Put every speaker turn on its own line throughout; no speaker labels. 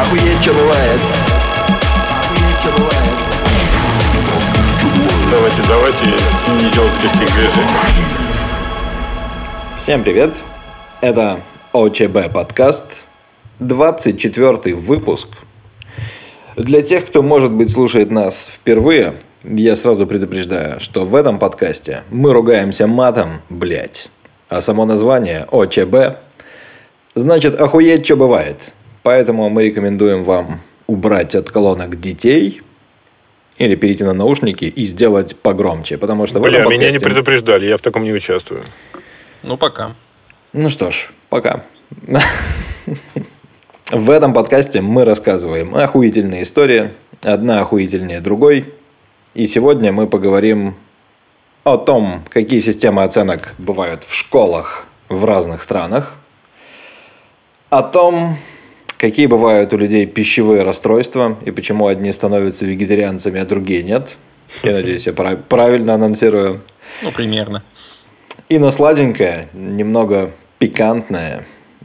Охуеть, что бывает. Охуеть, что бывает.
Давайте, давайте не делать резких движений.
Всем привет! Это ОЧБ подкаст, 24 выпуск. Для тех, кто, может быть, слушает нас впервые, я сразу предупреждаю, что в этом подкасте мы ругаемся матом, блять. А само название ОЧБ значит охуеть, что бывает. Поэтому мы рекомендуем вам убрать от колонок детей или перейти на наушники и сделать погромче, потому что
Бля,
этом
меня не
подкасте-
предупреждали, я в таком не участвую.
Ну, пока.
Ну что ж, пока. В этом подкасте мы рассказываем охуительные истории, одна охуительнее другой. И сегодня мы поговорим о том, какие системы оценок бывают в школах в разных странах, о том, какие бывают у людей пищевые расстройства и почему одни становятся вегетарианцами, а другие нет. Я надеюсь, я прав- правильно анонсирую.
Ну, примерно.
И на сладенькое, немного пикантное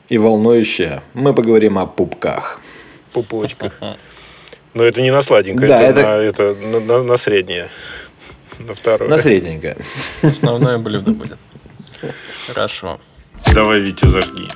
и волнующее, мы поговорим о пупках.
Пупочках. Но это не на сладенькое,
Да,
это,
это-
На, это на, на- на среднее. На второе.
На средненькое.
Основное блюдо будет. Хорошо.
Давай, Витя, зажги.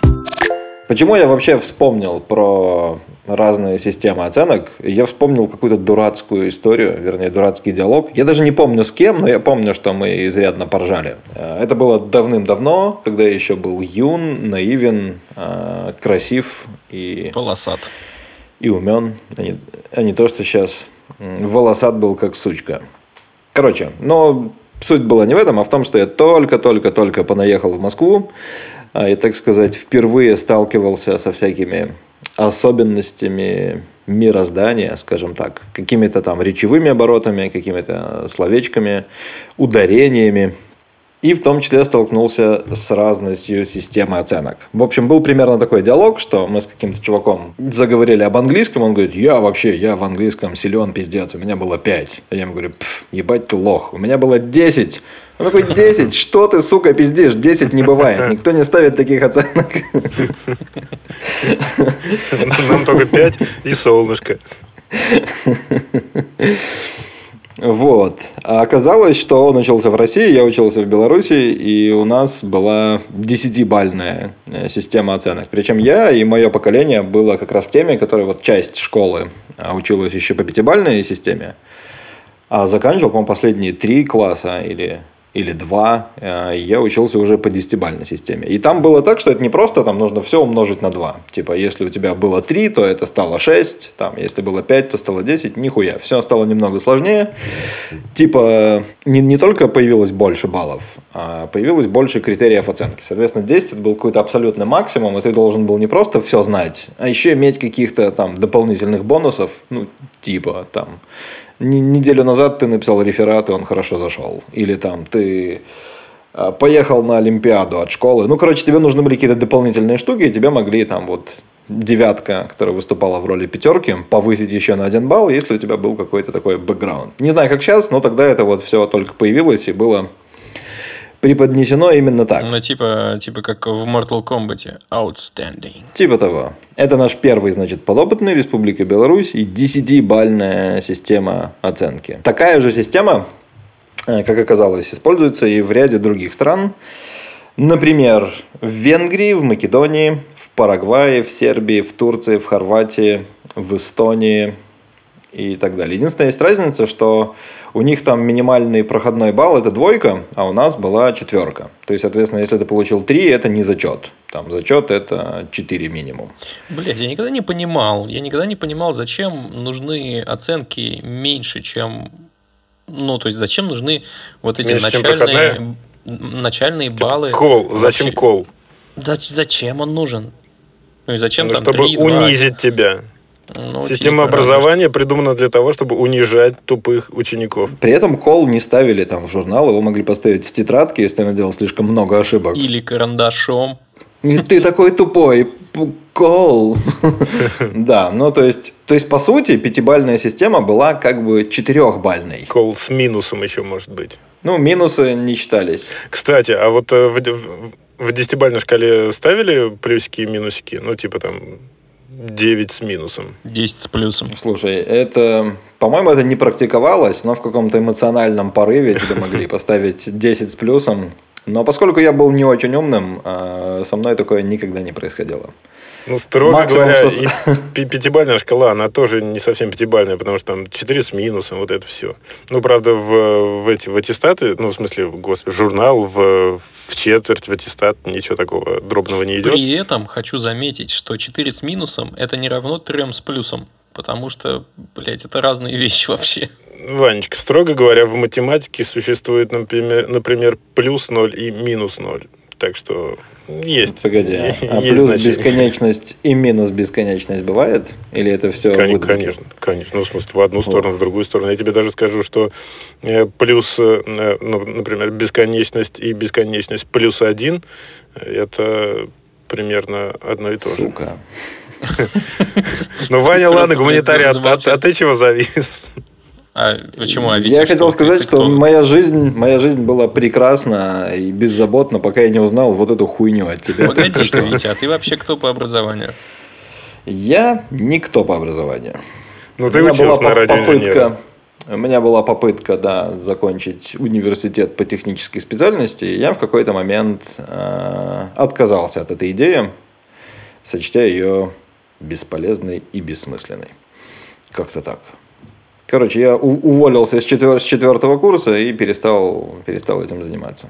Почему я вообще вспомнил про разные системы оценок? Я вспомнил какую-то дурацкую историю, вернее, дурацкий диалог. Я даже не помню с кем, но я помню, что мы изрядно поржали. Э, Это было давным-давно, когда я еще был юн, наивен, э, красив и
Полосат.
и умен, а не, а не то, что сейчас волосат был как сучка. Короче, но суть была не в этом, а в том, что я только-только-только понаехал в Москву, и, так сказать, впервые сталкивался со всякими особенностями мироздания, скажем так, какими-то там речевыми оборотами, какими-то словечками, ударениями. И в том числе столкнулся с разностью системы оценок. В общем, был примерно такой диалог, что мы с каким-то чуваком заговорили об английском, он говорит, я вообще, я в английском силен, пиздец, у меня было 5. А я ему говорю, «Пф, ебать ты лох, у меня было 10. Он такой, 10? Что ты, сука, пиздишь? 10 не бывает, никто не ставит таких оценок.
Нам только пять и солнышко.
Вот. А оказалось, что он учился в России, я учился в Беларуси, и у нас была десятибальная э, система оценок. Причем я и мое поколение было как раз теми, которые вот часть школы а, училась еще по пятибальной системе, а заканчивал, по-моему, последние три класса или, или два. э, Я учился уже по десятибальной системе. И там было так, что это не просто там нужно все умножить на 2. Типа, если у тебя было 3, то это стало 6. Там, если было 5, то стало 10. Нихуя. Все стало немного сложнее. Типа, не, не только появилось больше баллов, а появилось больше критериев оценки. Соответственно, 10 это был какой-то абсолютный максимум, и ты должен был не просто все знать, а еще иметь каких-то там дополнительных бонусов, ну, типа там неделю назад ты написал реферат, и он хорошо зашел. Или там ты а, поехал на Олимпиаду от школы. Ну, короче, тебе нужны были какие-то дополнительные штуки, и тебе могли там вот девятка, которая выступала в роли пятерки, повысить еще на один балл, если у тебя был какой-то такой бэкграунд. Не знаю, как сейчас, но тогда это вот все только появилось и было преподнесено именно так.
Ну, типа, типа как в Mortal Kombat. Outstanding.
Типа того. Это наш первый, значит, подопытный Республика Беларусь и 10-бальная система оценки. Такая же система, э, как оказалось, используется и в ряде других стран. Например, в Венгрии, в Македонии, в Парагвае, в Сербии, в Турции, в Хорватии, в Эстонии и так далее. Единственная есть разница, что у них там минимальный проходной балл это двойка, а у нас была четверка. То есть, соответственно, если ты получил три, это не зачет. Там зачет это 4 минимум.
Блять, я никогда не понимал. Я никогда не понимал, зачем нужны оценки меньше, чем... Ну, то есть, зачем нужны вот эти
Меньше,
начальные... Начальные баллы.
Кол. Зачем кол?
Да зачем он нужен? Ну и зачем
Ну,
там
чтобы
3, 2?
унизить тебя.
Ну,
Система
типа,
образования придумана для того, чтобы унижать тупых учеников.
При этом кол не ставили там в журнал, его могли поставить в тетрадке, если ты наделал слишком много ошибок.
Или карандашом.
И Ты такой тупой. Кол. Да, ну то есть, то есть, по сути, пятибальная система была как бы четырехбальной.
Кол с минусом еще может быть.
Ну, минусы не считались.
Кстати, а вот э, в, в- в десятибалльной шкале ставили плюсики и минусики? Ну, типа там 9 с минусом.
10 с плюсом.
Слушай, это, по-моему, это не практиковалось, но в каком-то эмоциональном порыве тебе могли поставить 10 с плюсом. Но поскольку я был не очень умным, а, со мной такое никогда не происходило.
Ну, строго
Максимум,
говоря,
что-
и пятибалльная шкала, она тоже не совсем пятибалльная, потому что там 4 с минусом, вот это все. Ну, правда, в, в эти в аттестаты, ну, в смысле, в, господи, в журнал, в, в четверть, в аттестат, ничего такого дробного не идет.
При этом хочу заметить, что 4 с минусом это не равно 3 с плюсом. Потому что, блядь, это разные вещи вообще.
Ванечка, строго говоря, в математике существует, например, например плюс 0 и минус 0. Так что есть.
Погоди, а,
есть
плюс
значение.
бесконечность и минус бесконечность бывает? Или это все
Кон- Конечно, конечно. Ну, в смысле, в одну сторону, в другую сторону. Я тебе даже скажу, что э, плюс, э, ну, например, бесконечность и бесконечность плюс один, э, это примерно одно и то же.
Сука.
Ну, Ваня, ладно, гуманитарий, а ты чего завис?
А почему? А
Я
Витя
хотел
что?
сказать,
Ты
что
кто?
моя жизнь, моя жизнь была прекрасна и беззаботна, пока я не узнал вот эту хуйню от тебя.
Погоди-ка, Витя, а ты вообще кто по образованию?
Я никто по образованию.
Ну,
У
ты
меня была
учился на
попытка, у меня была попытка, да, закончить университет по технической специальности. и Я в какой-то момент э, отказался от этой идеи, сочтя ее бесполезной и бессмысленной. Как-то так. Короче, я уволился с, четвер- с четвертого курса и перестал, перестал этим заниматься.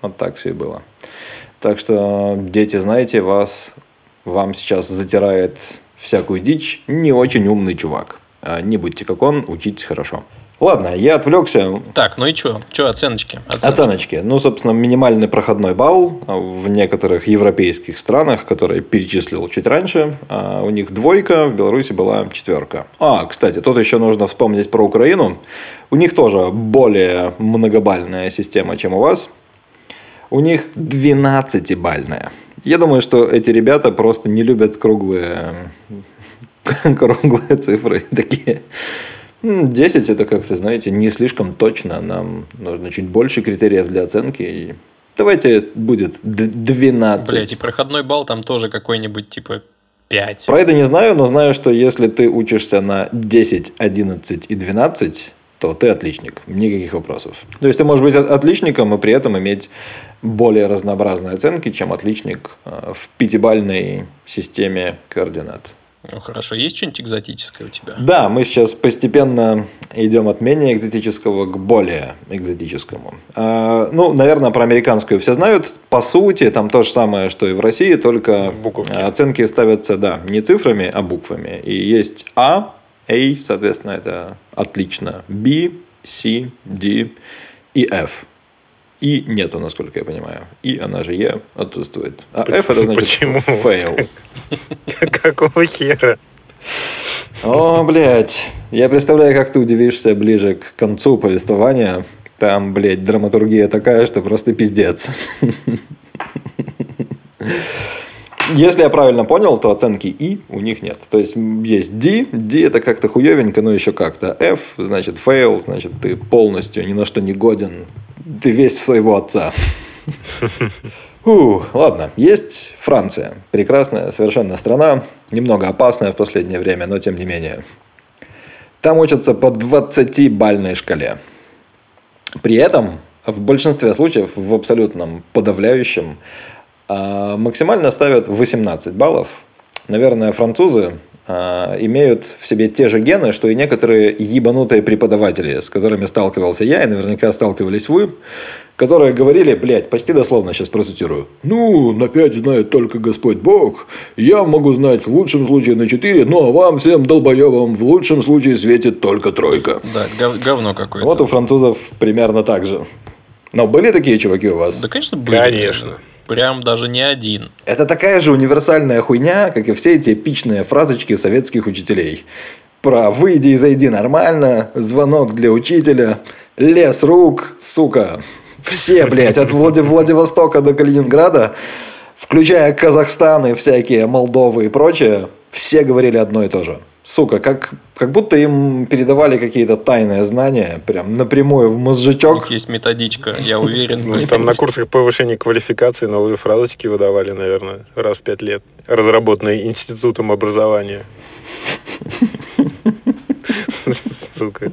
Вот так все и было. Так что, дети, знаете, вас, вам сейчас затирает всякую дичь не очень умный чувак. А Не будьте как он, учитесь хорошо. Ладно, я отвлекся.
Так, ну и что? Что оценочки?
Оценочки. Ну, собственно, минимальный проходной балл а, в некоторых европейских странах, которые перечислил чуть раньше, а, у них двойка, в Беларуси была четверка. А, кстати, тут еще нужно вспомнить про Украину. У них тоже более многобальная система, чем у вас. У них 12-бальная. Я думаю, что эти ребята просто не любят круглые, круглые цифры. Такие. М, 10 это как-то, знаете, не слишком точно. Нам нужно чуть больше критериев для оценки. И давайте будет д- 12.
Блять, и проходной балл там тоже какой-нибудь типа 5.
Про это не знаю, но знаю, что если ты учишься на 10, 11 и 12, то ты отличник. Никаких вопросов. То есть ты можешь быть от- отличником и при этом иметь более разнообразные оценки, чем отличник э, в пятибальной системе координат.
Ну хорошо, есть что-нибудь экзотическое у тебя?
Да, мы сейчас постепенно идем от менее экзотического к более экзотическому. А, ну, наверное, про американскую все знают. По сути, там то же самое, что и в России, только
Буковки.
оценки ставятся, да, не цифрами, а буквами. И есть А, A, соответственно, это отлично, B, C, D и F. И нету, насколько я понимаю. И она же Е отсутствует. А F это значит
Почему?
fail.
Какого хера?
О, блядь. Я представляю, как ты удивишься ближе к концу повествования. Там, блядь, драматургия такая, что просто пиздец. Если я правильно понял, то оценки И у них нет. То есть есть D, D это как-то хуевенько, но еще как-то. F значит fail, значит ты полностью ни на что не годен. Ты весь своего отца. Фу, ладно, есть Франция. Прекрасная совершенно страна. Немного опасная в последнее время, но тем не менее. Там учатся по 20-бальной шкале. При этом в большинстве случаев, в абсолютном подавляющем, а, максимально ставят 18 баллов. Наверное, французы имеют в себе те же гены, что и некоторые ебанутые преподаватели, с которыми сталкивался я, и наверняка сталкивались вы, которые говорили, блядь, почти дословно сейчас процитирую. Ну, на 5 знает только Господь Бог. Я могу знать в лучшем случае на 4, но вам всем долбоебам в лучшем случае светит только тройка.
Да, гов- говно какое-то.
Вот у французов примерно так же. Но были такие чуваки у вас?
Да, конечно, были.
Конечно.
Прям даже не один.
Это такая же универсальная хуйня, как и все эти эпичные фразочки советских учителей. Про «выйди и зайди нормально», «звонок для учителя», «лес рук», сука. Все, блядь, от Влади- Владивостока до Калининграда, включая Казахстан и всякие Молдовы и прочее, все говорили одно и то же. Сука, как, как будто им передавали какие-то тайные знания, прям напрямую в
У
мозжечок.
них есть методичка, я уверен.
Ну, там на курсах повышения квалификации новые фразочки выдавали, наверное, раз в пять лет. Разработанные институтом образования. Сука.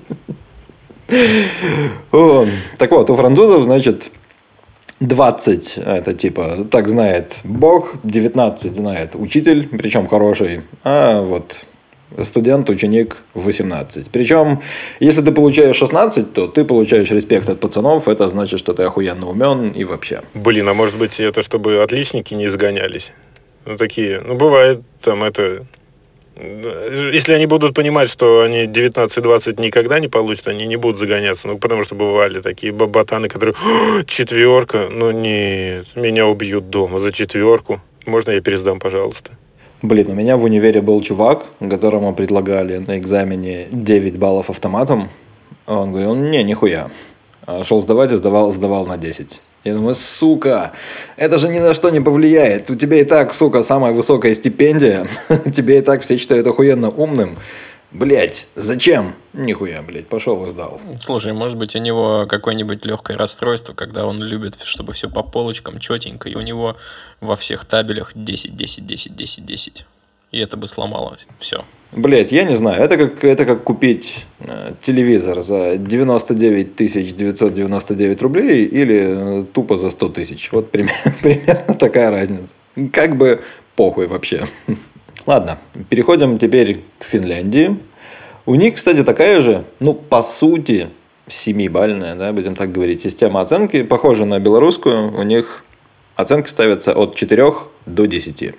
Так вот, у французов, значит, 20 это типа так знает Бог, 19 знает учитель, причем хороший, а вот студент, ученик 18. Причем, если ты получаешь 16, то ты получаешь респект от пацанов, это значит, что ты охуенно умен и вообще.
Блин, а может быть это чтобы отличники не изгонялись? Ну, такие, ну, бывает там это... Если они будут понимать, что они 19-20 никогда не получат, они не будут загоняться. Ну, потому что бывали такие ботаны, которые... «О, четверка? Ну, нет, меня убьют дома за четверку. Можно я пересдам, пожалуйста?
Блин, у меня в универе был чувак, которому предлагали на экзамене 9 баллов автоматом. А Он говорил, не, нихуя. А шел сдавать и сдавал, сдавал на 10. Я думаю, сука, это же ни на что не повлияет. У тебя и так, сука, самая высокая стипендия. Тебя и так все считают охуенно умным. Блять, зачем? Нихуя, блядь, пошел и сдал.
Слушай, может быть, у него какое-нибудь легкое расстройство, когда он любит, чтобы все по полочкам, четенько, и у него во всех табелях 10, 10, 10, 10, 10. И это бы сломалось. Все.
Блять, я не знаю, это как, это как купить э, телевизор за 99 999 рублей или э, тупо за 100 тысяч. Вот примерно, примерно такая разница. Как бы похуй вообще. Ладно, переходим теперь к Финляндии. У них, кстати, такая же, ну, по сути, семибальная, да, будем так говорить, система оценки, похожа на белорусскую. У них оценки ставятся от 4 до 10.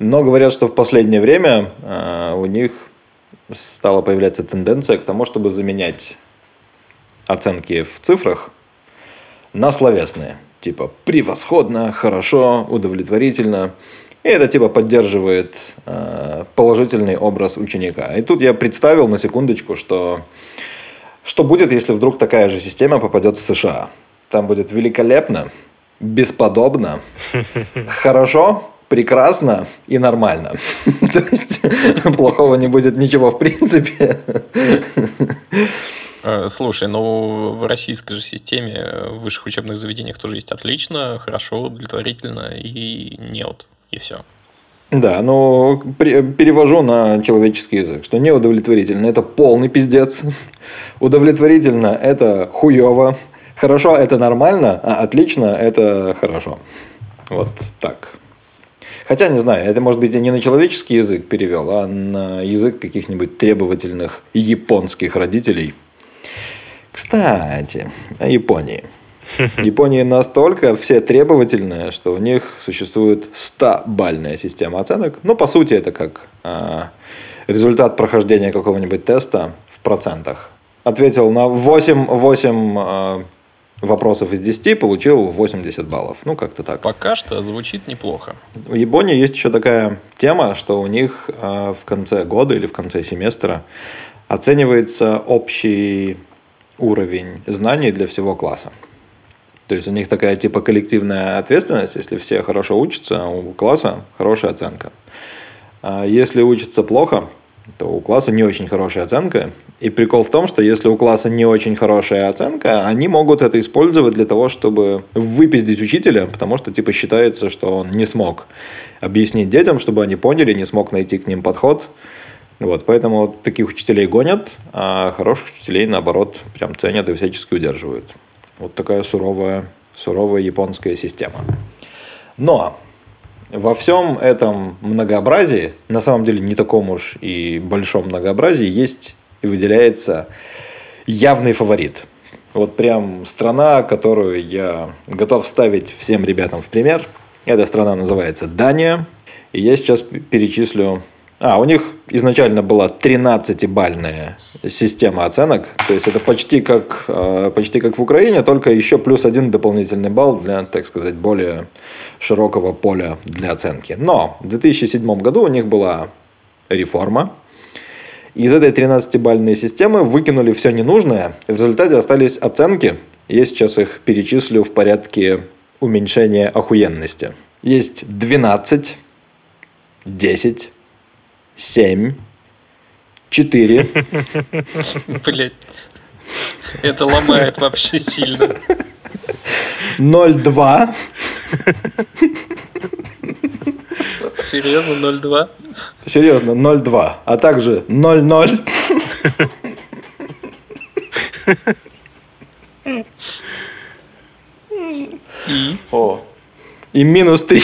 Но говорят, что в последнее время э, у них стала появляться тенденция к тому, чтобы заменять оценки в цифрах на словесные. Типа превосходно, хорошо, удовлетворительно. И это типа поддерживает э, положительный образ ученика. И тут я представил на секундочку, что что будет, если вдруг такая же система попадет в США. Там будет великолепно, бесподобно, хорошо, прекрасно и нормально. То есть плохого не будет ничего в принципе.
Э, Слушай, ну в российской же системе э, в высших учебных заведениях тоже есть отлично, хорошо, удовлетворительно и нет. И все.
Да, но перевожу на человеческий язык, что неудовлетворительно это полный пиздец, удовлетворительно это хуево, хорошо это нормально, а отлично это хорошо. Вот так. Хотя, не знаю, это может быть я не на человеческий язык перевел, а на язык каких-нибудь требовательных японских родителей. Кстати, о Японии. В Японии настолько все требовательные, что у них существует 100-бальная система оценок. Ну, по сути, это как а, результат прохождения какого-нибудь теста в процентах. Ответил на 8, 8 а, вопросов из 10, получил 80 баллов. Ну, как-то так.
Пока что звучит неплохо.
В Японии есть еще такая тема, что у них э, в конце года или в конце семестра оценивается общий уровень знаний для всего класса. То есть у них такая типа коллективная ответственность, если все хорошо учатся, у класса хорошая оценка. А если учатся плохо, то у класса не очень хорошая оценка. И прикол в том, что если у класса не очень хорошая оценка, они могут это использовать для того, чтобы выпиздить учителя, потому что типа считается, что он не смог объяснить детям, чтобы они поняли, не смог найти к ним подход. Вот, поэтому таких учителей гонят, а хороших учителей, наоборот, прям ценят и всячески удерживают. Вот такая суровая, суровая японская система. Но во всем этом многообразии, на самом деле не таком уж и большом многообразии, есть и выделяется явный фаворит. Вот прям страна, которую я готов ставить всем ребятам в пример. Эта страна называется Дания. И я сейчас перечислю... А, у них изначально была 13-бальная система оценок. То есть это почти как, э, почти как в Украине, только еще плюс один дополнительный балл для, так сказать, более широкого поля для оценки. Но в 2007 году у них была реформа. Из этой 13-бальной системы выкинули все ненужное. В результате остались оценки. Я сейчас их перечислю в порядке уменьшения охуенности. Есть 12, 10, 7, 4,
Блять. Это ломает вообще сильно.
0,2,
Серьезно, 0,2?
серьезно, 0,2, а также 0,0,
И?
О. и минус 3.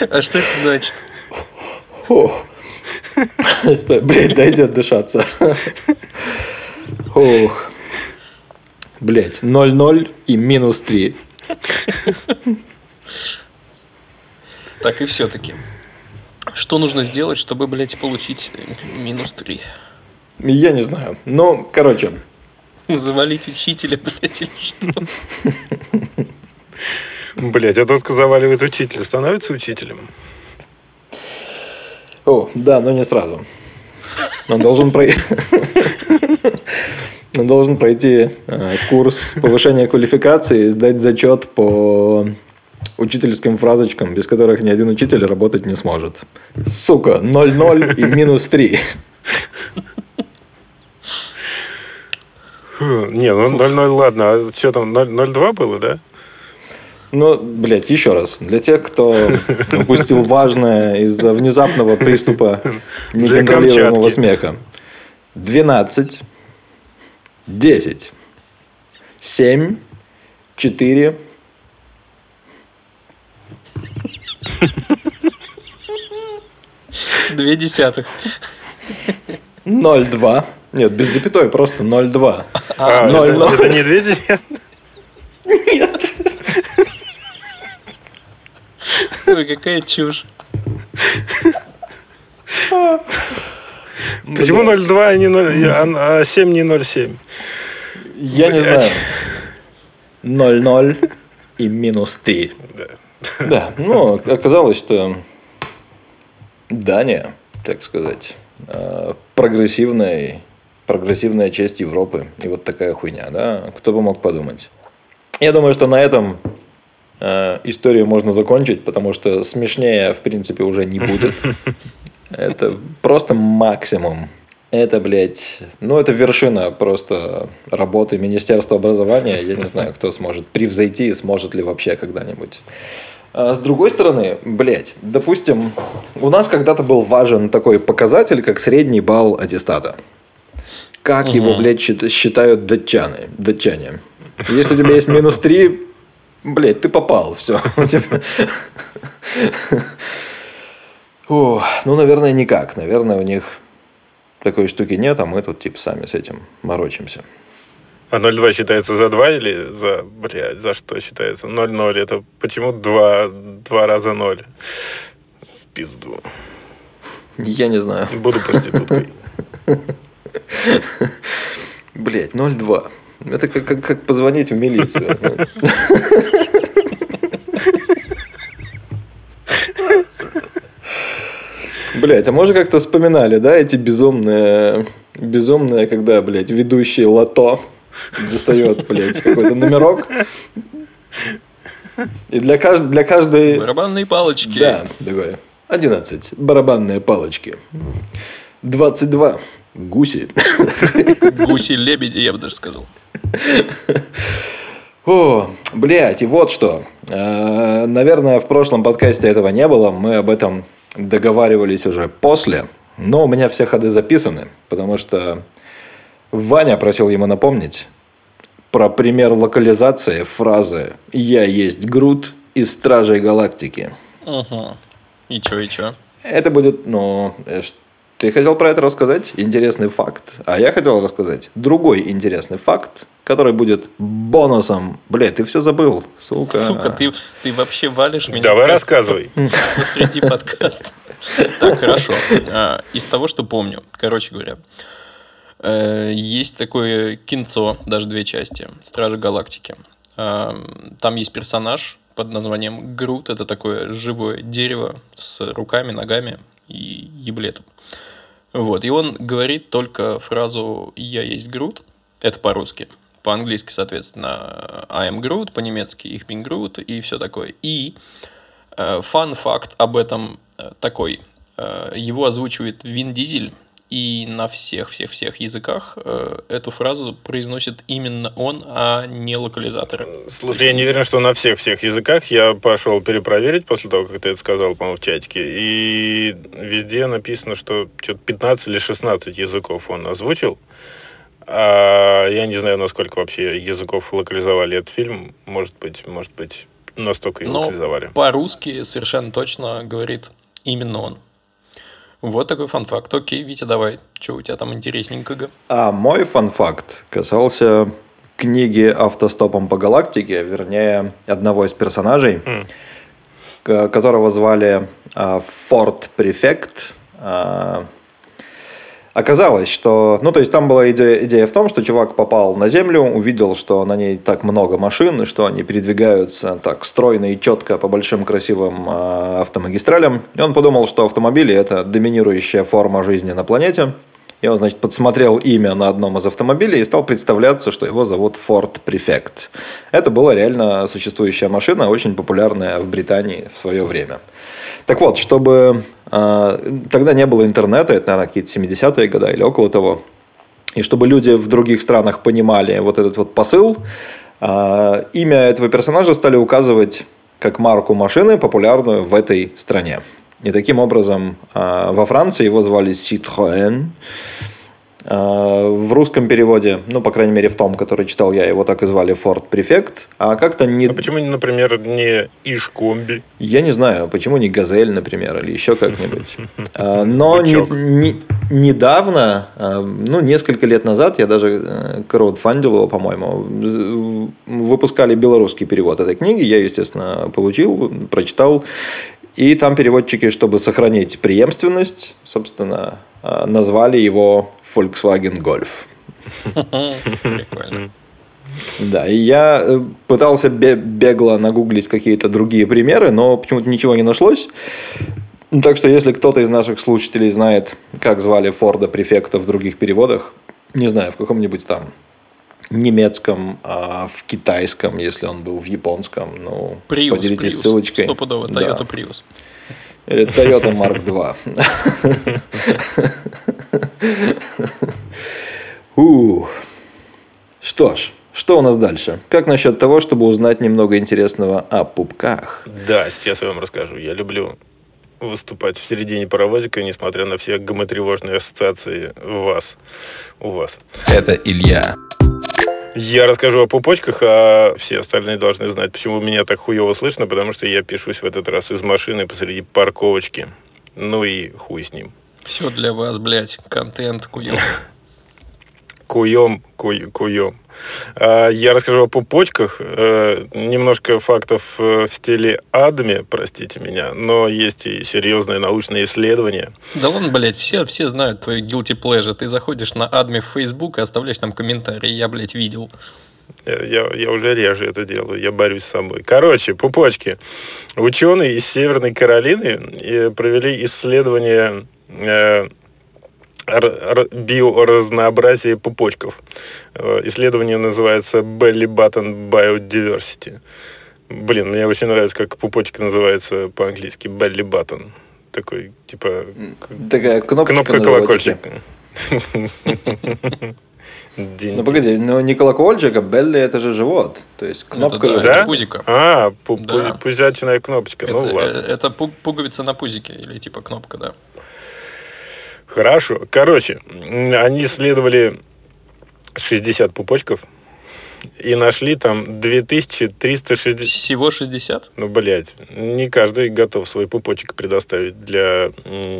А что это значит?
Блядь, дайте отдышаться. Ох. Блять, 0,0 и минус 3.
Так и все-таки. Что нужно сделать, чтобы, блядь, получить минус 3?
Я не знаю. Ну, короче,
Завалить учителя, блядь, или что?
Блять, а тот, кто заваливает учителя, становится учителем?
О, да, но не сразу. Он должен пройти... Он должен пройти э, курс повышения квалификации и сдать зачет по учительским фразочкам, без которых ни один учитель работать не сможет. Сука, 0,0 и минус 3.
Фу, Не, ну 0-0, ладно, а что там, 0 0,2 было, да?
Ну, блядь, еще раз. Для тех, кто упустил важное из-за внезапного приступа неконтролируемого смеха. 12, 10, 7, 4,
Две десятых.
0,2. Нет, без запятой, просто 0,2.
А,
ноль,
это,
ноль.
это не две десятых?
Ой, какая чушь.
Почему 0,2, а не 0, а, а 7 не 0,7?
Я не знаю. 0,0 и минус 3.
Да.
Да, ну, оказалось, что Дания, так сказать, э, прогрессивная, прогрессивная часть Европы. И вот такая хуйня, да? Кто бы мог подумать. Я думаю, что на этом э, историю можно закончить, потому что смешнее, в принципе, уже не будет. Это просто максимум. Это, блядь, ну, это вершина просто работы Министерства образования. Я не знаю, кто сможет превзойти и сможет ли вообще когда-нибудь. А с другой стороны, блядь, допустим, у нас когда-то был важен такой показатель, как средний балл аттестата. Как его, блядь, счит- считают датчаны, датчане. Если у тебя есть минус 3, блядь, ты попал, все. Ну, наверное, никак. Наверное, у них такой штуки нет, а мы тут типа сами с этим морочимся.
А 0,2 считается за 2 или за, блядь, за что считается? 0,0 это почему 2, 2 раза 0? В пизду.
Я не знаю.
Буду проституткой.
Блять, 0,2. Это как, как, как позвонить в милицию. Блять, а мы же как-то вспоминали, да, эти безумные, безумные, когда, блядь, ведущий лото достает, блядь, какой-то номерок. И для, кажд... для каждой...
Барабанные палочки.
Да, такое. 11. Барабанные палочки. 22. Гуси.
Гуси-лебеди, я бы даже сказал.
О, блядь, и вот что. Э, Наверное, в прошлом подкасте этого не было. Мы об этом договаривались уже после. Но у меня все ходы записаны, потому что Ваня просил ему напомнить про пример локализации фразы «Я есть Грут из Стражей Галактики».
Угу. И чё, и чё?
Это будет, ну, э, ты хотел про это рассказать? Интересный факт. А я хотел рассказать другой интересный факт, который будет бонусом. Блядь, ты все забыл, сука.
Сука, ты, ты вообще валишь меня
Давай рассказывай.
посреди подкаста. Так, хорошо. А, Из того, что помню, короче говоря, э, есть такое кинцо, даже две части, Стражи Галактики. А, Там есть персонаж под названием Грут. Это такое живое дерево с руками, ногами и еблетом. Вот. И он говорит только фразу «Я есть Грут». Это по-русски. По-английски, соответственно, I am Groot, по-немецки Ich bin Groot и все такое. И Э, Фан-факт об этом э, такой. Э, Его озвучивает Вин Дизель, и на всех-всех-всех языках э, эту фразу произносит именно он, а не локализаторы.
Слушай, я не уверен, что на всех-всех языках. Я пошел перепроверить после того, как ты это сказал, по-моему, в чатике. И везде написано, что что-то 15 или 16 языков он озвучил. А я не знаю, насколько вообще языков локализовали этот фильм. Может быть, может быть, настолько и
Но
локализовали.
по-русски совершенно точно говорит именно он. Вот такой фан-факт. Окей, Витя, давай. Что у тебя там интересненького?
А мой фан-факт касался книги «Автостопом по галактике», вернее, одного из персонажей, к- которого звали а, Форд Префект. Оказалось, что... Ну, то есть, там была идея, идея в том, что чувак попал на Землю, увидел, что на ней так много машин, и что они передвигаются так стройно и четко по большим красивым а, автомагистралям. И он подумал, что автомобили – это доминирующая форма жизни на планете. И он, значит, подсмотрел имя на одном из автомобилей и стал представляться, что его зовут Ford Prefect. Это была реально существующая машина, очень популярная в Британии в свое время. Так вот, чтобы... э, тогда не было интернета, это, наверное, какие-то 70-е годы или около того. И чтобы люди в других странах понимали вот этот вот посыл, э, имя этого персонажа стали указывать как марку машины, популярную в этой стране. И таким образом э, во Франции его звали Citroën. Э, В русском переводе, ну, по крайней мере, в том, который читал я, его так и звали Ford Prefect. А как-то не...
А почему, например, не Ишкомби?
Я не знаю, почему не газель, например, или еще как-нибудь. А, Но не- не- недавно, а, ну, несколько лет назад, я даже э, краудфандил его, по-моему, выпускали белорусский перевод этой книги. Я, естественно, получил, прочитал. И там переводчики, чтобы сохранить преемственность, собственно, а, назвали его Volkswagen Golf.
Прикольно.
Да, и я э, пытался бе- бегло нагуглить какие-то другие примеры, но почему-то ничего не нашлось. Так что, если кто-то из наших слушателей знает, как звали Форда префекта в других переводах, не знаю, в каком-нибудь там немецком, а в китайском, если он был в японском, ну,
Prius,
поделитесь
Prius.
ссылочкой.
Стопудово,
Да.
Toyota Prius.
Или Toyota Mark II. Что ж, что у нас дальше? Как насчет того, чтобы узнать немного интересного о пупках?
Да, сейчас я вам расскажу. Я люблю выступать в середине паровозика, несмотря на все гомотревожные ассоциации у вас. У вас.
Это Илья.
Я расскажу о пупочках, а все остальные должны знать, почему меня так хуево слышно, потому что я пишусь в этот раз из машины посреди парковочки. Ну и хуй с ним.
Все для вас, блядь. Контент, куем.
Куем, куй, куем. А, Я расскажу о пупочках. Э, Немножко фактов э, в стиле Адами, простите меня, но есть и серьезные научные исследования.
Да ладно, блядь, все, все знают твою guilty pleasure. Ты заходишь на адме в Facebook и оставляешь там комментарии. Я, блядь, видел.
Я, я- я уже реже это делаю, я борюсь с собой. Короче, пупочки. Ученые из Северной Каролины э, провели исследование биоразнообразия пупочков. Э, Исследование называется Belly Button Biodiversity. Блин, мне очень нравится, как пупочка называется по-английски. Belly Button. Такой, типа,
Такая кнопочка
кнопка
на
колокольчик.
Ну погоди, ну не колокольчик, а белли это же живот. То есть кнопка
да,
живота.
Да?
это пузико.
А, пу-
Да.
пу- пузятиная кнопочка.
Это,
ну ладно.
э, это пу- пуговица на пузике или типа кнопка, да.
Хорошо. Короче, они исследовали 60 пупочков и нашли там 2360...
Всего 60?
Ну, блядь, не каждый готов свой пупочек предоставить для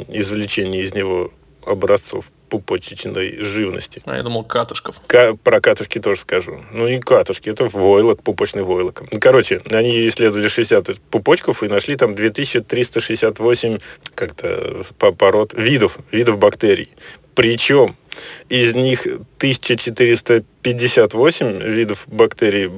извлечения из него образцов пупочечной живности.
А я думал, катышков.
Ка- про катышки тоже скажу. Ну, не катышки, это войлок, пупочный войлок. Ну, Короче, они исследовали 60 пупочков и нашли там 2368 как-то по- пород видов, видов бактерий. Причем из них 1458 видов бактерий,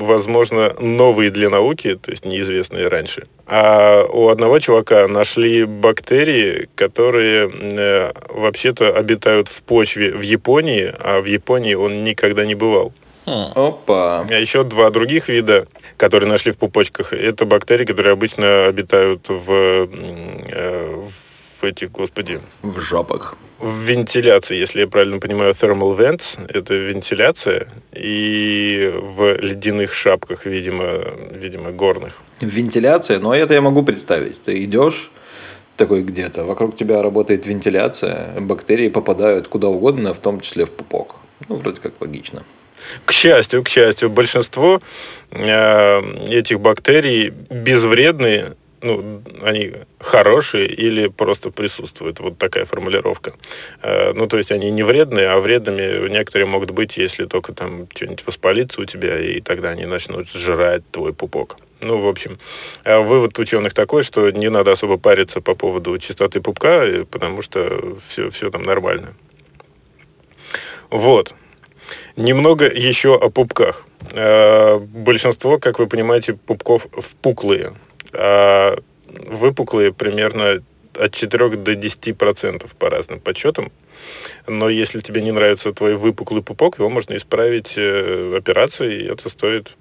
возможно, новые для науки, то есть неизвестные раньше. А у одного чувака нашли бактерии, которые э, вообще-то обитают в почве в Японии, а в Японии он никогда не бывал.
Хм.
Опа.
А еще два других вида, которые нашли в пупочках, это бактерии, которые обычно обитают в, э, в этих, господи,
В жопах.
в вентиляции, если я правильно понимаю, thermal vents, это вентиляция, и в ледяных шапках, видимо, видимо, горных.
Вентиляция, но это я могу представить. Ты идешь такой где-то, вокруг тебя работает вентиляция, бактерии попадают куда угодно, в том числе в пупок. Ну, вроде как логично.
К счастью, к счастью, большинство э, этих бактерий безвредные, ну, они хорошие или просто присутствуют. Вот такая формулировка. Э, ну, то есть они не вредные, а вредными некоторые могут быть, если только там что-нибудь воспалится у тебя, и тогда они начнут жрать твой пупок. Ну, в общем, э, вывод ученых такой, что не надо особо париться по поводу чистоты пупка, э, потому что все, все там нормально. Вот. Немного еще о пупках. Большинство, как вы понимаете, пупков впуклые а выпуклые примерно от 4 до 10 процентов по разным подсчетам. Но если тебе не нравится твой выпуклый пупок, его можно исправить э, операцией, и это стоит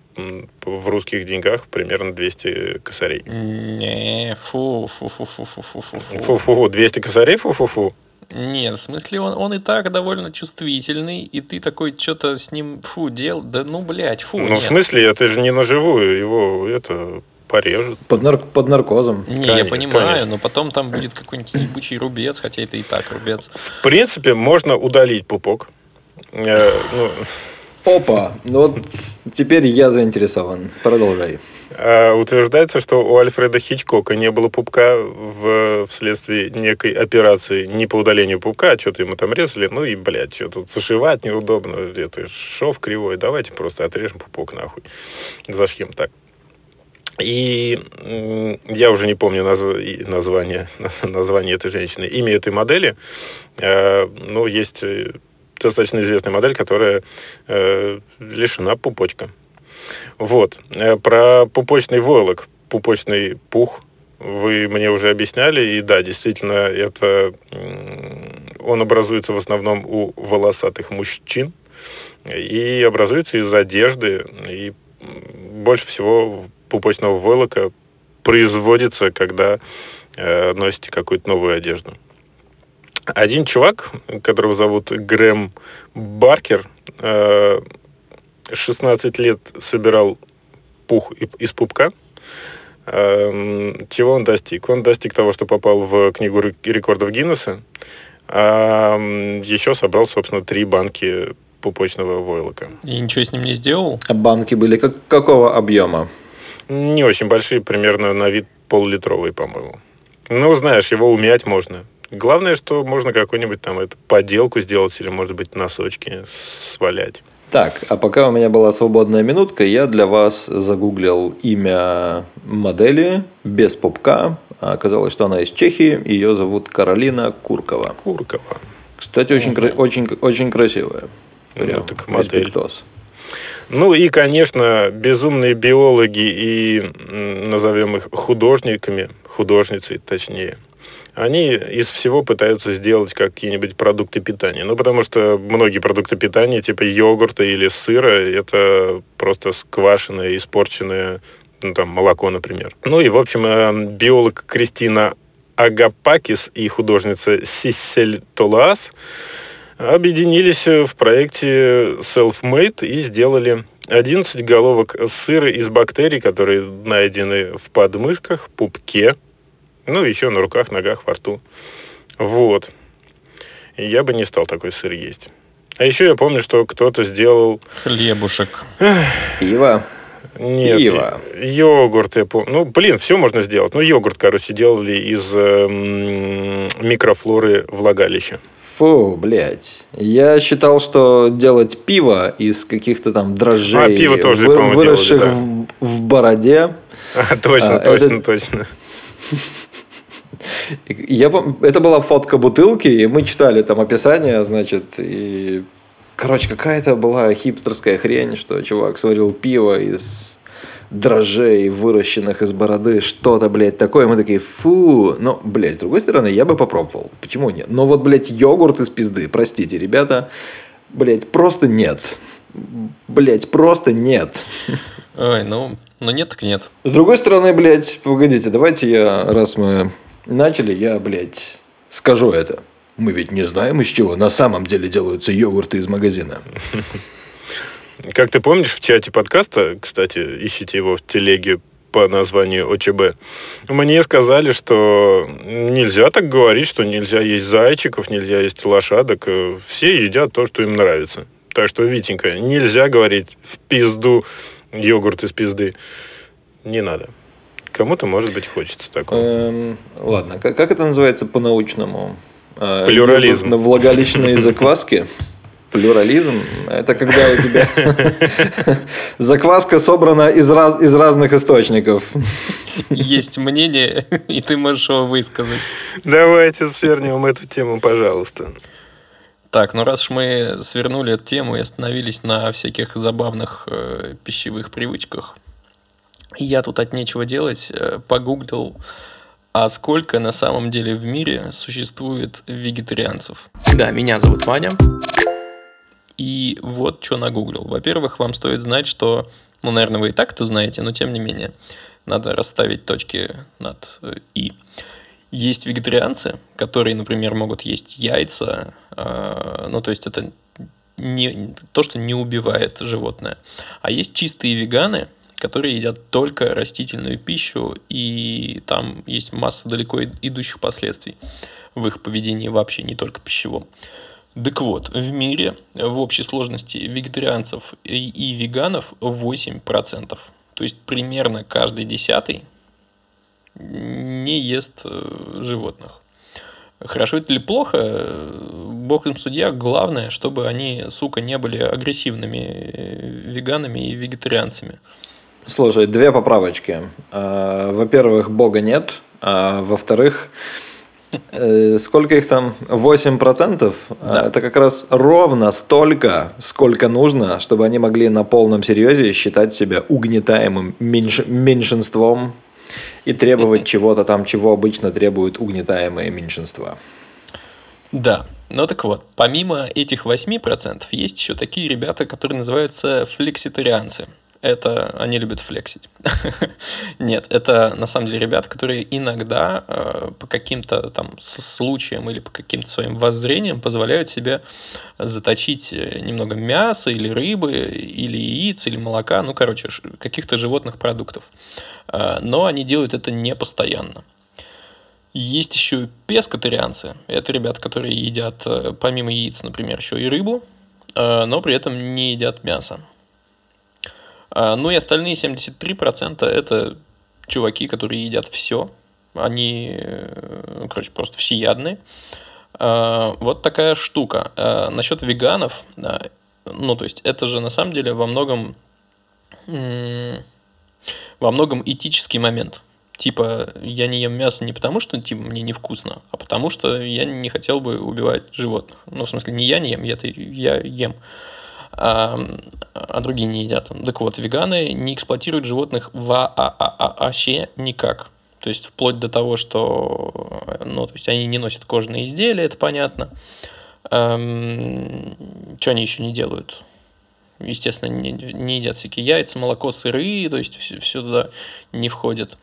в русских деньгах примерно 200 косарей.
Не, фу, фу, фу, фу, фу, фу, фу. Фу,
фу, фу, 200 косарей, фу, фу, фу.
Нет, в смысле, он, он и так довольно чувствительный, и ты такой что-то с ним, фу, дел, да ну, блядь, фу,
Ну,
нет.
в смысле, это же не наживую, его, это, порежут.
Под, нар- под наркозом.
Не, я
Конечно,
понимаю,
конечно.
но потом там будет какой-нибудь ебучий рубец, хотя это и так рубец.
В принципе, можно удалить пупок. Э, ну,
Опа, ну вот теперь я заинтересован. Продолжай.
а утверждается, что у Альфреда Хичкока не было пупка в, вследствие некой операции не по удалению пупка, а что-то ему там резали. Ну и, блядь, что тут зашивать неудобно, это шов кривой, давайте просто отрежем пупок нахуй. Зашьем так. И я уже не помню и название, название этой женщины, имя этой модели. Э, ну, есть э, достаточно известная модель, которая э, лишена пупочка. Вот. Э, Про пупочный войлок, пупочный пух вы мне уже объясняли. И да, действительно, это он образуется в основном у волосатых мужчин и образуется из одежды. И больше всего пупочного войлока производится, когда э, носите какую-то новую одежду. Один чувак, которого зовут Грэм Баркер, э, 16 лет собирал пух из пупка. Эм, Чего он достиг? Он достиг того, что попал в книгу рек- рекордов Гиннесса. А еще собрал, собственно, три банки пупочного войлока.
И ничего с ним не сделал?
А банки были как, какого объема?
Не очень большие, примерно на вид пол-литровые, по-моему. Ну, знаешь, его умять можно. Главное, что можно какую-нибудь там эту поделку сделать или, может быть, носочки свалять.
Так, а пока у меня была свободная минутка, я для вас загуглил имя модели без пупка. А Оказалось, что она из Чехии, ее зовут Каролина Куркова.
Куркова.
Кстати, очень, очень, очень красивая.
Ну,
Прям
так модель.
респектос.
Ну и, конечно, безумные биологи и, назовем их художниками, художницей точнее, они из всего пытаются сделать какие-нибудь продукты питания. Ну, потому что многие продукты питания, типа йогурта или сыра, это просто сквашенное, испорченное, ну, там, молоко, например. Ну и, в общем, э, биолог Кристина Агапакис и художница Сиссель Толаас объединились в проекте Self-Made и сделали 11 головок сыра из бактерий, которые найдены в подмышках, пупке, ну, еще на руках, ногах, во рту. Вот. И я бы не стал такой сыр есть. А еще я помню, что кто-то сделал...
Хлебушек.
Пиво.
Нет,
Пиво.
йогурт, я помню. Ну, блин, все можно сделать. Ну, йогурт, короче, делали из эм, микрофлоры влагалища.
Фу, блядь. Я считал, что делать пиво из каких-то там дрожжей,
А, пиво тоже,
вы- выросших
делали,
в, в бороде.
А, точно,
А,
точно,
это-
точно.
Я, это была фотка бутылки, и мы читали там описание, значит, и... Короче, какая-то была хипстерская хрень, что чувак сварил пиво из дрожжей, выращенных из бороды, что-то, блядь, такое. Мы такие, фу. Но, блядь, с другой стороны, я бы попробовал. Почему нет? Но вот, блядь, йогурт из пизды, простите, ребята, блядь, просто нет. блядь, просто нет.
Ой, ну, ну нет так нет.
С другой стороны, блядь, погодите, давайте я, раз мы начали, я, блядь, скажу это. Мы ведь не знаем, из чего на самом деле делаются йогурты из магазина.
Как ты помнишь, в чате подкаста, кстати, ищите его в телеге по названию ОЧБ, мне сказали, что нельзя так говорить, что нельзя есть зайчиков, нельзя есть лошадок. Э, Все едят то, что им нравится. Так что, Витенька, нельзя говорить в пизду йогурт из пизды. Не надо. Кому-то, может быть, хочется такого.
Эм, ладно, как, как это называется по-научному? Э,
Плюрализм.
Влагалищные закваски. Плюрализм – это когда у тебя закваска собрана из, раз, из разных источников.
Есть мнение, и ты можешь его высказать.
Давайте свернем эту тему, пожалуйста.
Так, ну раз уж мы свернули эту тему и остановились на всяких забавных э, пищевых привычках, я тут от нечего делать э, погуглил, а сколько на самом деле в мире существует вегетарианцев. Да, меня зовут Ваня. И вот что нагуглил. Во-первых, вам стоит знать, что, ну, наверное, вы и так это знаете, но тем не менее, надо расставить точки над э, «и». Есть вегетарианцы, которые, например, могут есть яйца, э, ну, то есть это не, то, что не убивает животное. А есть чистые веганы, которые едят только растительную пищу, и там есть масса далеко идущих последствий в их поведении вообще, не только пищевом. Так вот, в мире в общей сложности вегетарианцев и, веганов 8%. То есть примерно каждый десятый не ест э, животных. Хорошо это или плохо, бог им судья. Главное, чтобы они, сука, не были агрессивными э, веганами и вегетарианцами.
Слушай, две поправочки. Во-первых, бога нет. А во-вторых, э, сколько их там? 8%?
Да.
Это как раз ровно столько, сколько нужно, чтобы они могли на полном серьезе считать себя угнетаемым меньш- меньшинством и требовать чего-то там, чего обычно требуют угнетаемые меньшинства.
Да, ну так вот, помимо этих 8%, есть еще такие ребята, которые называются флекситарианцы. Это они любят флексить. Нет, это на самом деле ребята, которые иногда э, по каким-то там случаям или по каким-то своим воззрениям позволяют себе заточить э, немного мяса или рыбы, или яиц, или молока, ну, короче, каких-то животных продуктов. Э, но они делают это не постоянно. Есть еще пескотарианцы. Это ребята, которые едят э, помимо яиц, например, еще и рыбу, э, но при этом не едят мясо. А, Ну и остальные 73% это чуваки, которые едят все. Они, э, ну, короче, просто всеядные. А, Вот такая штука. А, Насчет веганов, ну, то есть, это же на самом деле во многом во многом этический момент. Типа, я не ем мясо не потому, что типа, мне невкусно, а потому что я не хотел бы убивать животных. Ну, в смысле, не я не ем, я, я ем а, а другие не едят. Так вот, веганы не эксплуатируют животных вообще никак. То есть вплоть до того, что ну, то есть они не носят кожаные изделия, это понятно. что они еще не делают? Естественно, не, не едят всякие яйца, молоко, сыры, то есть все, все туда не входит.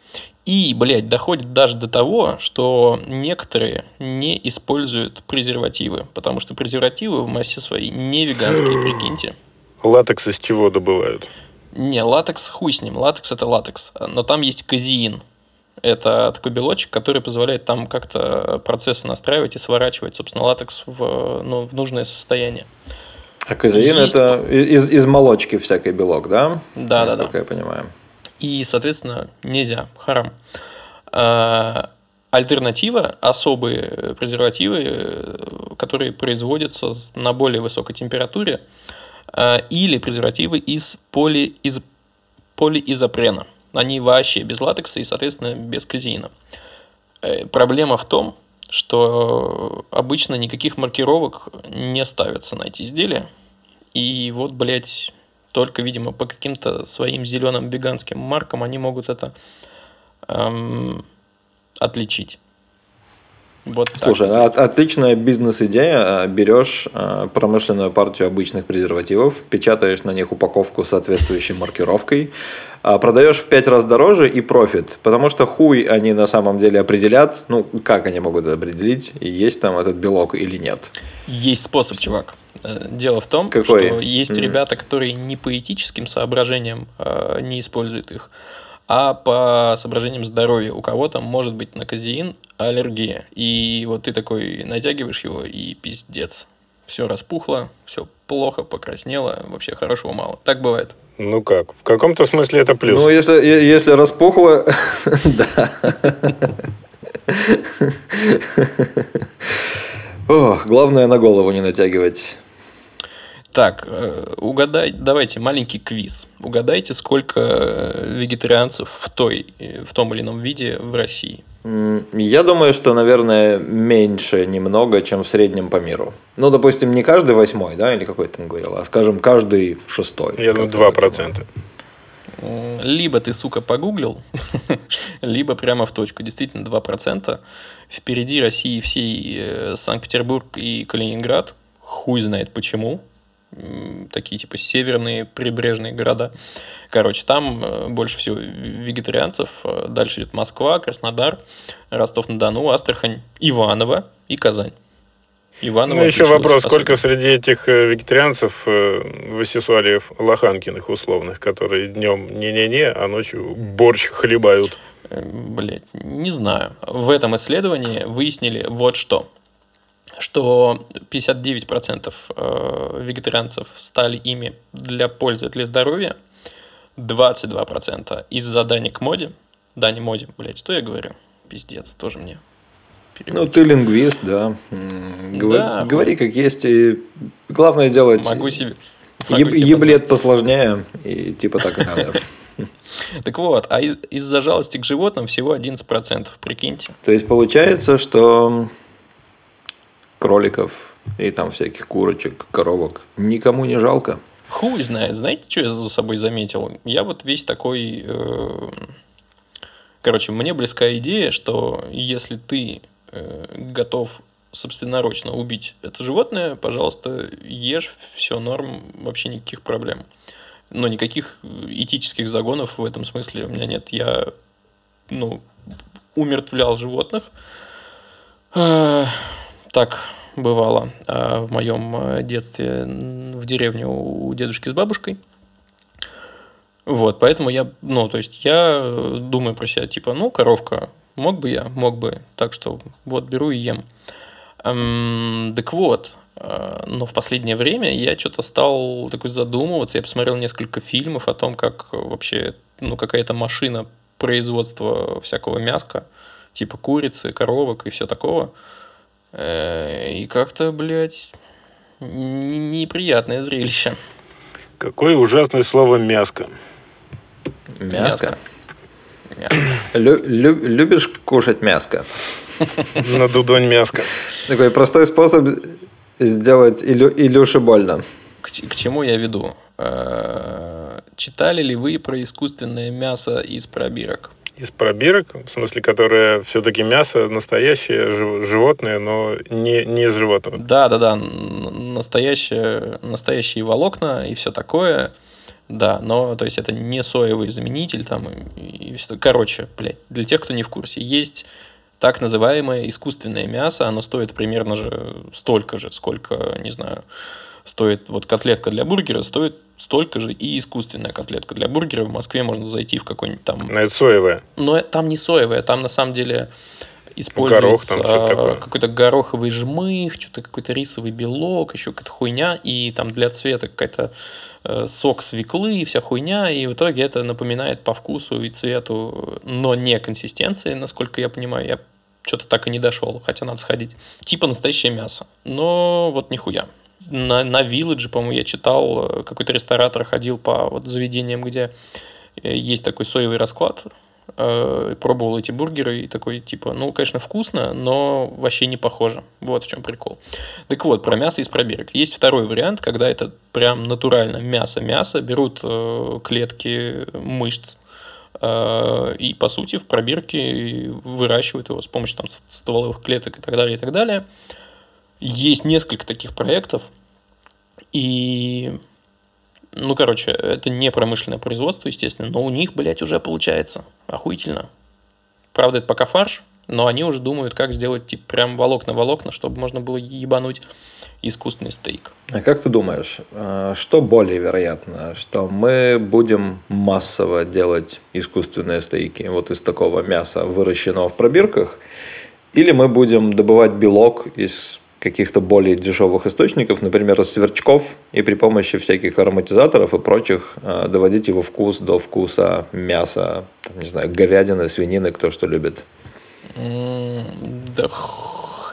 И, блядь, доходит даже до того, что некоторые не используют презервативы, потому что презервативы в массе своей не веганские, прикиньте.
Латекс из чего добывают?
Не, латекс хуй с ним, латекс это латекс, но там есть казеин. Это такой белочек, который позволяет там как-то процессы настраивать и сворачивать, собственно, латекс в, ну, в нужное состояние.
А казеин
Есть
это из, из молочки всякий белок, да?
Да, да, да.
Насколько я понимаю.
И, соответственно, нельзя, харам. А, Альтернатива – особые презервативы, э, которые производятся на более высокой температуре, а, или презервативы из, поли, из полиизопрена. Они вообще без латекса и, соответственно, без казеина. Э, Проблема в том, что обычно никаких маркировок не ставятся на эти изделия. И вот, блядь, только, видимо, по каким-то своим зеленым веганским маркам они могут это эм, отличить. Вот так.
Слушай, от- отличная бизнес-идея. А, Берешь а, промышленную партию обычных презервативов, печатаешь на них упаковку с соответствующей маркировкой, а продаешь в пять раз дороже и профит. Потому что хуй они на самом деле определят, ну, как они могут определить, есть там этот белок или нет.
Есть способ, чувак. Э, Дело в том,
Какой?
что есть
Мгм.
ребята, которые не по этическим соображениям э, не используют их, а по соображениям здоровья. У кого-то может быть на казеин аллергия. И вот ты такой натягиваешь его, и пиздец. Все распухло, все плохо, покраснело, вообще хорошего мало. Так бывает.
Ну как? В каком-то смысле это плюс.
Ну, если, если распухло, да. О, главное на голову не натягивать.
Так, э, угадай, давайте маленький квиз. Угадайте, сколько э, вегетарианцев в, той, э, в том или ином виде в России.
Я думаю, что, наверное, меньше немного, чем в среднем по миру. Ну, допустим, не каждый восьмой, да, или какой ты там говорил, а, скажем, каждый шестой.
Я думаю, 2%.
М, Либо ты, сука, погуглил, либо прямо в точку. Действительно, 2%. Впереди России всей Санкт-Петербург и Калининград. Хуй знает почему. Такие типа северные прибрежные города. Короче, там э, больше всего вегетарианцев. Э, Дальше идет Москва, Краснодар, Ростов-на-Дону, Астрахань, Иваново и Казань. Иваново
Ну, еще вопрос, сколько
особенно.
среди этих э, вегетарианцев э, Васисуалиев Лоханкиных условных, которые днем не-не-не, а ночью борщ хлебают.
Блять, не знаю. В этом исследовании выяснили вот что. Что 59% э, вегетарианцев стали ими для пользы, для здоровья. 22% из-за дани к моде. Дани моде, блять, что я говорю? Пиздец, тоже мне.
Ну, ты лингвист, да. Гова-
Да,
Говори как есть. И главное сделать
Могу себе...
еб-
могу себе
еблет посложнее, и типа так и надо.
Так вот, а из- из-за жалости к животным всего 11%, прикиньте.
То есть получается, что кроликов и там всяких курочек, коровок никому не жалко.
Хуй знает. Знаете, что я за собой заметил? Я вот весь такой... э, Короче, мне близка идея, что если ты э, готов собственноручно убить это животное, пожалуйста, ешь, все норм, вообще никаких проблем. Но никаких этических загонов в этом смысле у меня нет. Я, ну, умертвлял животных. Так бывало э, в моем э, детстве в деревне у дедушки с бабушкой. Вот, поэтому я, ну, то есть я э, думаю про себя, типа, ну, коровка, мог бы я, мог бы, так что вот беру и ем. Эм, так вот, но в последнее время я что-то стал такой задумываться, я посмотрел несколько фильмов о том, как вообще, ну, какая-то машина производства всякого мяска, типа курицы, коровок и все такого. Э, И как-то, блядь, неприятное зрелище.
Какое ужасное слово мяско.
Мяско.
Мяско.
Лю- лю- любишь кушать мяско?
На дудонь мяско.
Такой простой способ сделать Илю, Илюше больно.
К, к чему я веду? Э, Читали ли вы про искусственное мясо из пробирок?
Из пробирок, в смысле, которое все-таки мясо настоящее жив- животное, но не, не из животного.
Да, да, да, н- настоящее, настоящие волокна и все такое. Да, но то есть это не соевый заменитель там и, и все. Короче, блядь, для тех, кто не в курсе, есть так называемое искусственное мясо, оно стоит примерно же столько же, сколько, не знаю, стоит вот котлетка для бургера, стоит столько же и искусственная котлетка для бургера. В Москве можно зайти в какой-нибудь там
Но это соевое.
но там не соевое, там на самом деле
Горох
используется
такое.
а, какой-то гороховый жмых, что-то какой-то рисовый белок, еще какая-то хуйня, и там для цвета какая-то э, сок свеклы, вся хуйня, и в итоге это напоминает по вкусу и цвету, но не консистенции, насколько я понимаю, я что-то так и не дошел, хотя надо сходить. Типа настоящее мясо, но вот нихуя. На, на Village, по-моему, я читал, э, какой-то ресторатор ходил по вот заведениям, где э, есть такой соевый расклад, э, пробовал эти бургеры и такой, типа, ну, конечно, вкусно, но вообще не похоже. Вот в чем прикол. Так вот, про мясо из пробирок. Есть второй вариант, когда это прям натурально мясо-мясо, берут э, клетки мышц, Э, и, по сути, в пробирке выращивают его с помощью там, стволовых клеток и так далее, и так далее. Есть несколько таких проектов. И, ну, короче, это не промышленное производство, естественно, но у них, блядь, уже получается. Охуительно. Правда, это пока фарш, но они уже думают, как сделать типа прям волокна-волокна, чтобы можно было ебануть искусственный стейк.
А как ты думаешь, э, что более вероятно, что мы будем массово делать искусственные стейки вот из такого мяса, выращенного в пробирках, или мы будем добывать белок из каких-то более дешевых источников, например, из сверчков, и при помощи всяких ароматизаторов и прочих э, доводить его вкус до вкуса мяса, там, не знаю, говядины, свинины, кто что любит.
Да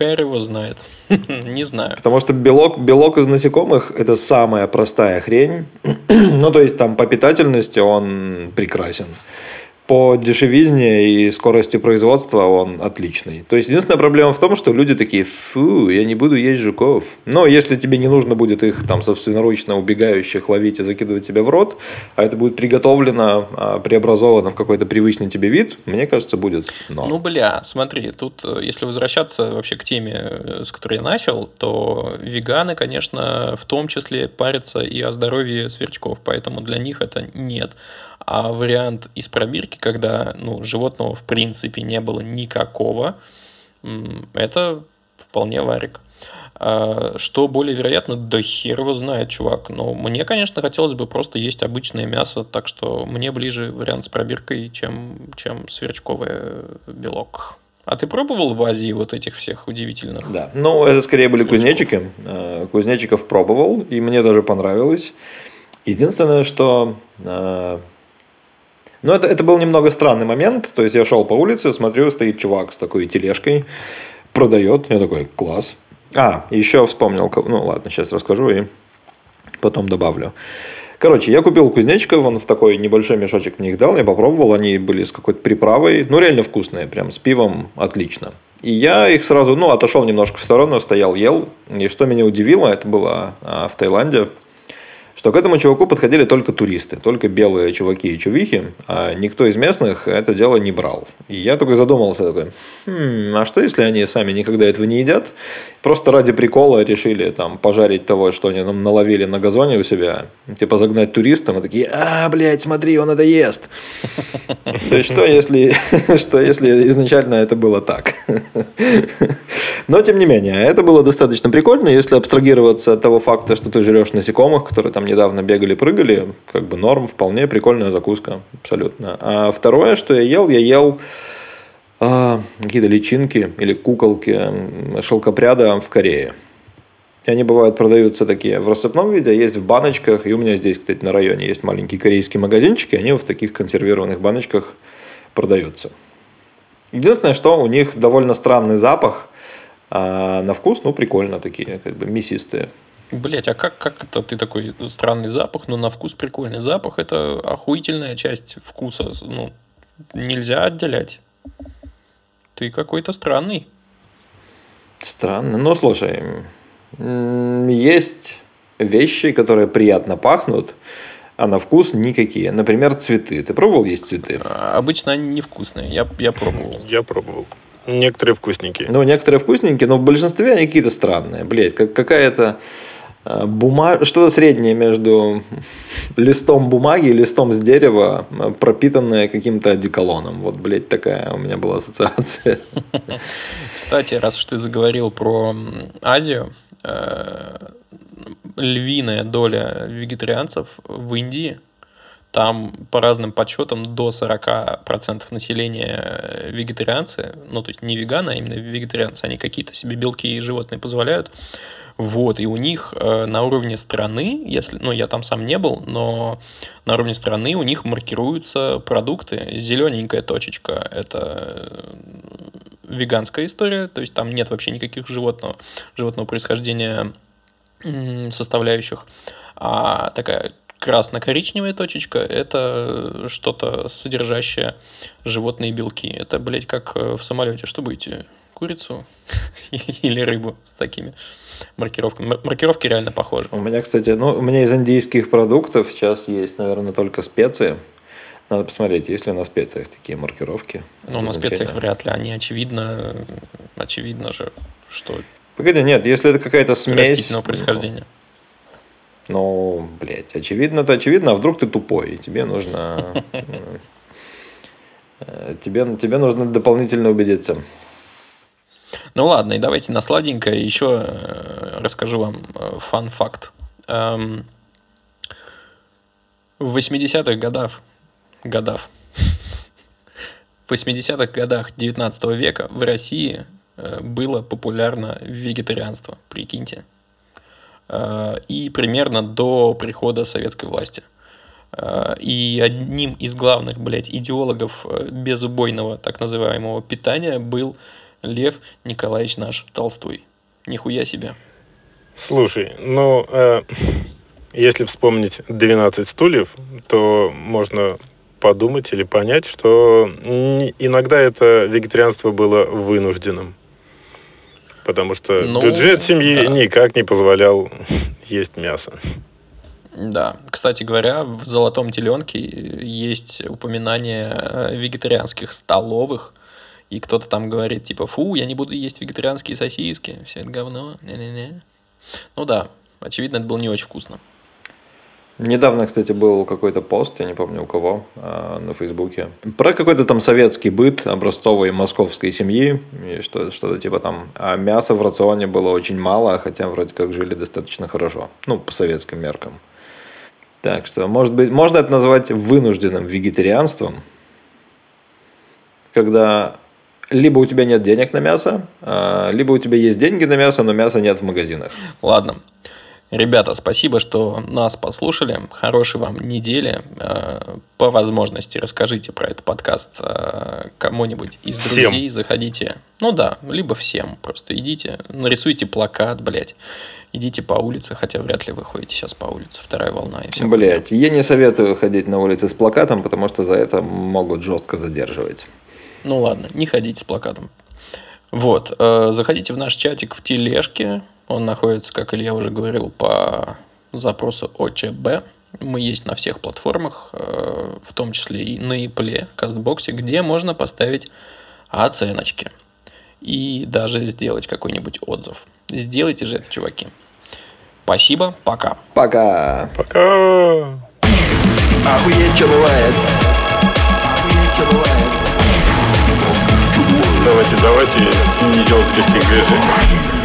хер его знает. Не знаю.
Потому что белок, белок из насекомых – это самая простая хрень. ну, то есть, там по питательности он прекрасен по дешевизне и скорости производства он отличный. То есть единственная проблема в том, что люди такие, фу, я не буду есть жуков. Но если тебе не нужно будет их там собственноручно убегающих ловить и закидывать себе в рот, а это будет приготовлено, а, преобразовано в какой-то привычный тебе вид, мне кажется, будет но.
Ну, бля, смотри, тут э, если возвращаться вообще к теме, э, с которой я начал, то веганы, конечно, в том числе парятся и о здоровье сверчков, поэтому для них это нет. А вариант из пробирки, когда ну, животного в принципе не было никакого, это вполне варик. А что более вероятно, да хер его знает, чувак. Но мне, конечно, хотелось бы просто есть обычное мясо, так что мне ближе вариант с пробиркой, чем, чем сверчковый белок. А ты пробовал в Азии вот этих всех удивительных?
Да. Ну, это скорее были сверчков. кузнечики. Э, кузнечиков пробовал, и мне даже понравилось. Единственное, что э, но это, это был немного странный момент. То есть я шел по улице, смотрю, стоит чувак с такой тележкой, продает. Я такой, класс. А, еще вспомнил, ну ладно, сейчас расскажу и потом добавлю. Короче, я купил кузнечиков, он в такой небольшой мешочек мне их дал, я попробовал, они были с какой-то приправой, ну реально вкусные, прям с пивом отлично. И я их сразу, ну, отошел немножко в сторону, стоял, ел. И что меня удивило, это было а, в Таиланде что к этому чуваку подходили только туристы, только белые чуваки и чувихи, а никто из местных это дело не брал. И я такой задумался, такой, хм, а что если они сами никогда этого не едят, просто ради прикола решили там пожарить того, что они нам наловили на газоне у себя, типа загнать туристам, и такие, а, блядь, смотри, он это ест. То есть, что если, что если изначально это было так? Но, тем не менее, это было достаточно прикольно, если абстрагироваться от того факта, что ты жрешь насекомых, которые там недавно бегали, прыгали, как бы норм, вполне прикольная закуска, абсолютно. А второе, что я ел, я ел какие-то личинки или куколки шелкопряда в Корее. И они бывают продаются такие в рассыпном виде, есть в баночках. И у меня здесь, кстати, на районе есть маленький корейский магазинчик, и они в таких консервированных баночках продаются. Единственное, что у них довольно странный запах, а на вкус, ну, прикольно такие, как бы мясистые.
Блять, а как, как это ты такой странный запах, но на вкус прикольный запах? Это охуительная часть вкуса. Ну, нельзя отделять. Ты какой-то странный.
Странно. Ну, слушай, есть вещи, которые приятно пахнут, а на вкус никакие. Например, цветы. Ты пробовал есть цветы?
А, обычно они невкусные. Я, я пробовал.
Я пробовал. Некоторые вкусненькие.
Ну, некоторые вкусненькие, но в большинстве они какие-то странные. Блять, как какая-то бума... что-то среднее между листом бумаги и листом с дерева, э, пропитанное каким-то одеколоном. Вот, блядь, такая у меня была ассоциация.
Кстати, раз уж ты заговорил про Азию, э, львиная доля вегетарианцев в Индии, там по разным подсчетам до 40% населения вегетарианцы, ну то есть не веганы, а именно вегетарианцы, они какие-то себе белки и животные позволяют. Вот, и у них э, на уровне страны, если, ну, я там сам не был, но на уровне страны у них маркируются продукты. Зелененькая точечка – это э, веганская история, то есть там нет вообще никаких животного, животного происхождения составляющих. А такая красно-коричневая точечка – это что-то содержащее животные белки. Это, блядь, как э, в самолете. Что будете? Курицу или рыбу с такими маркировками. Маркировки реально похожи.
У меня, кстати, ну, у меня из индийских продуктов сейчас есть, наверное, только специи. Надо посмотреть, есть ли на специях такие маркировки.
Ну, на специях вряд ли. Они очевидно, очевидно же, что
Погоди, нет, если это какая-то смесь...
растительного происхождения.
Ну, блядь, очевидно-то очевидно, а вдруг ты тупой, и тебе нужно... э, Тебе, тебе нужно дополнительно убедиться.
Ну ладно, и давайте на сладенькое еще э, расскажу вам э, фан-факт. Эм, В 80-х годах, годах, в 80-х годах 19 века в России э, было популярно вегетарианство, прикиньте. И примерно до прихода советской власти. И одним из главных, блядь, идеологов безубойного так называемого питания был Лев Николаевич наш Толстой. Нихуя себе.
Слушай, ну, э, если вспомнить 12 стульев, то можно подумать или понять, что иногда это вегетарианство было вынужденным. Потому что
Ну,
бюджет семьи
да.
никак не позволял есть мясо.
Да. Кстати говоря, в «Золотом теленке» есть упоминание э, вегетарианских столовых, и кто-то там говорит, типа, фу, я не буду есть вегетарианские сосиски, все это говно, не-не-не. Ну да, очевидно, это было не очень вкусно.
Недавно, кстати, был какой-то пост, я не помню у кого, а, на Фейсбуке, про какой-то там советский быт образцовой московской семьи, что-то типа там, а мяса в рационе было очень мало, хотя вроде как жили достаточно хорошо, ну, по советским меркам. Так что, может быть, можно это назвать вынужденным вегетарианством, когда либо у тебя нет денег на мясо, а, либо у тебя есть деньги на мясо, но мяса нет в магазинах.
Ладно. Ребята, спасибо, что нас послушали. Хорошей вам недели. Э, По возможности расскажите про этот подкаст э, кому-нибудь из
Всем.
друзей. Заходите. Ну да, либо всем. Просто идите, нарисуйте плакат, блядь. Идите по улице, хотя вряд ли вы ходите сейчас по улице. Вторая волна и все.
Блять, я не советую ходить на улице с плакатом, потому что за это могут жестко задерживать.
Ну ладно, не ходите с плакатом. Вот, э, заходите в наш чатик в тележке. Он находится, как Илья уже говорил, по запросу ОЧБ. Мы есть на всех платформах, э, в том числе и на Ипле, Кастбоксе, где можно поставить оценочки. И даже сделать какой-нибудь отзыв. Сделайте же это, чуваки. Спасибо, пока.
Пока!
Пока!
Охуеть, что бывает. Охуеть, что бывает.
Давайте, давайте не делать лишних движений.